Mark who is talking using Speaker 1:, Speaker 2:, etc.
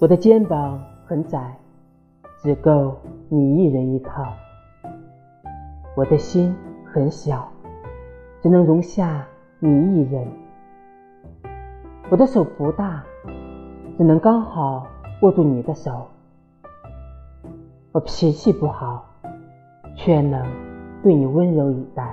Speaker 1: 我的肩膀很窄只够你一人依靠。我的心很小只能容下你一人。我的手不大只能刚好握住你的手。我脾气不好却能对你温柔以待